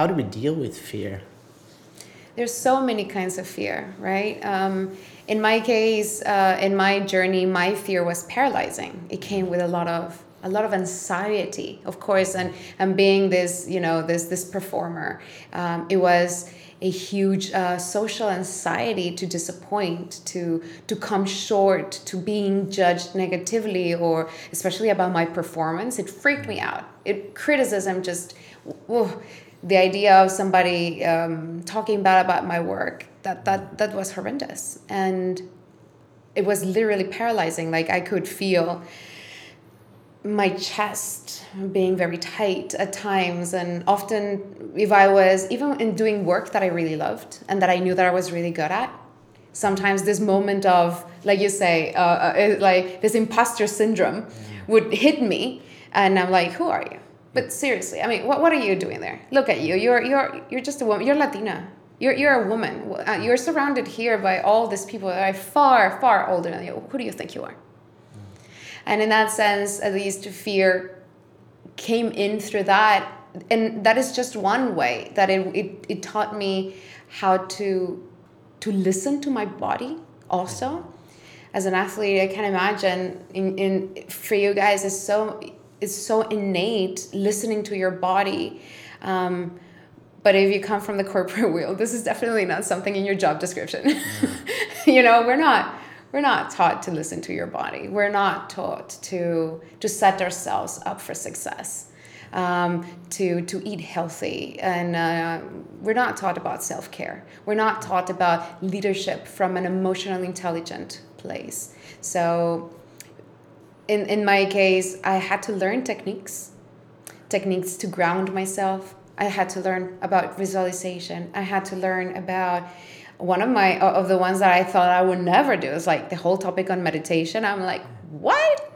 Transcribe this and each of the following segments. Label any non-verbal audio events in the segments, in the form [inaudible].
how do we deal with fear? There's so many kinds of fear, right? Um, in my case, uh, in my journey, my fear was paralyzing. It came with a lot of a lot of anxiety, of course, and and being this, you know, this this performer, um, it was a huge uh, social anxiety to disappoint, to to come short, to being judged negatively, or especially about my performance. It freaked me out. It criticism just, the idea of somebody um, talking bad about my work that that that was horrendous, and it was literally paralyzing. Like I could feel my chest being very tight at times and often if i was even in doing work that i really loved and that i knew that i was really good at sometimes this moment of like you say uh, uh, like this imposter syndrome would hit me and i'm like who are you? But seriously i mean what, what are you doing there? Look at you. You're you're you're just a woman you're latina. You're, you're a woman. Uh, you're surrounded here by all these people that are far far older than you. Who do you think you are and in that sense at least fear came in through that. And that is just one way that it, it, it taught me how to to listen to my body also. As an athlete i can imagine in, in for you guys is so it's so innate listening to your body. Um, but if you come from the corporate [laughs] world this is definitely not something in your job description. [laughs] You know we're not we're not taught to listen to your body. We're not taught to to set ourselves up for success, um, to to eat healthy, and uh, we're not taught about self care. We're not taught about leadership from an emotionally intelligent place. So, in in my case, I had to learn techniques, techniques to ground myself. I had to learn about visualization. I had to learn about one of my of the ones that I thought I would never do is like the whole topic on meditation. I'm like, what?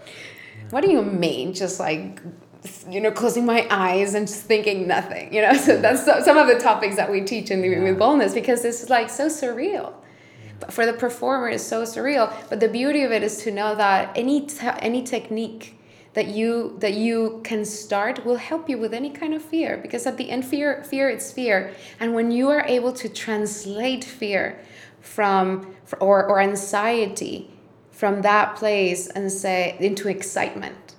What do you mean? Just like you know, closing my eyes and just thinking nothing. You know, so that's some of the topics that we teach in the yeah. with boldness because is like so surreal. But for the performer, it's so surreal. But the beauty of it is to know that any any technique that you that you can start will help you with any kind of fear because at the end fear fear it's fear. And when you are able to translate fear from or, or anxiety from that place and say into excitement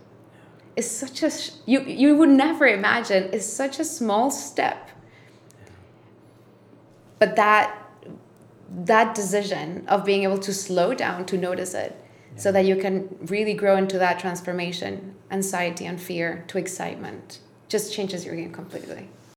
is such a you you would never imagine. Is such a small step. But that that decision of being able to slow down to notice it so that you can really grow into that transformation anxiety and fear to excitement. Just changes your game completely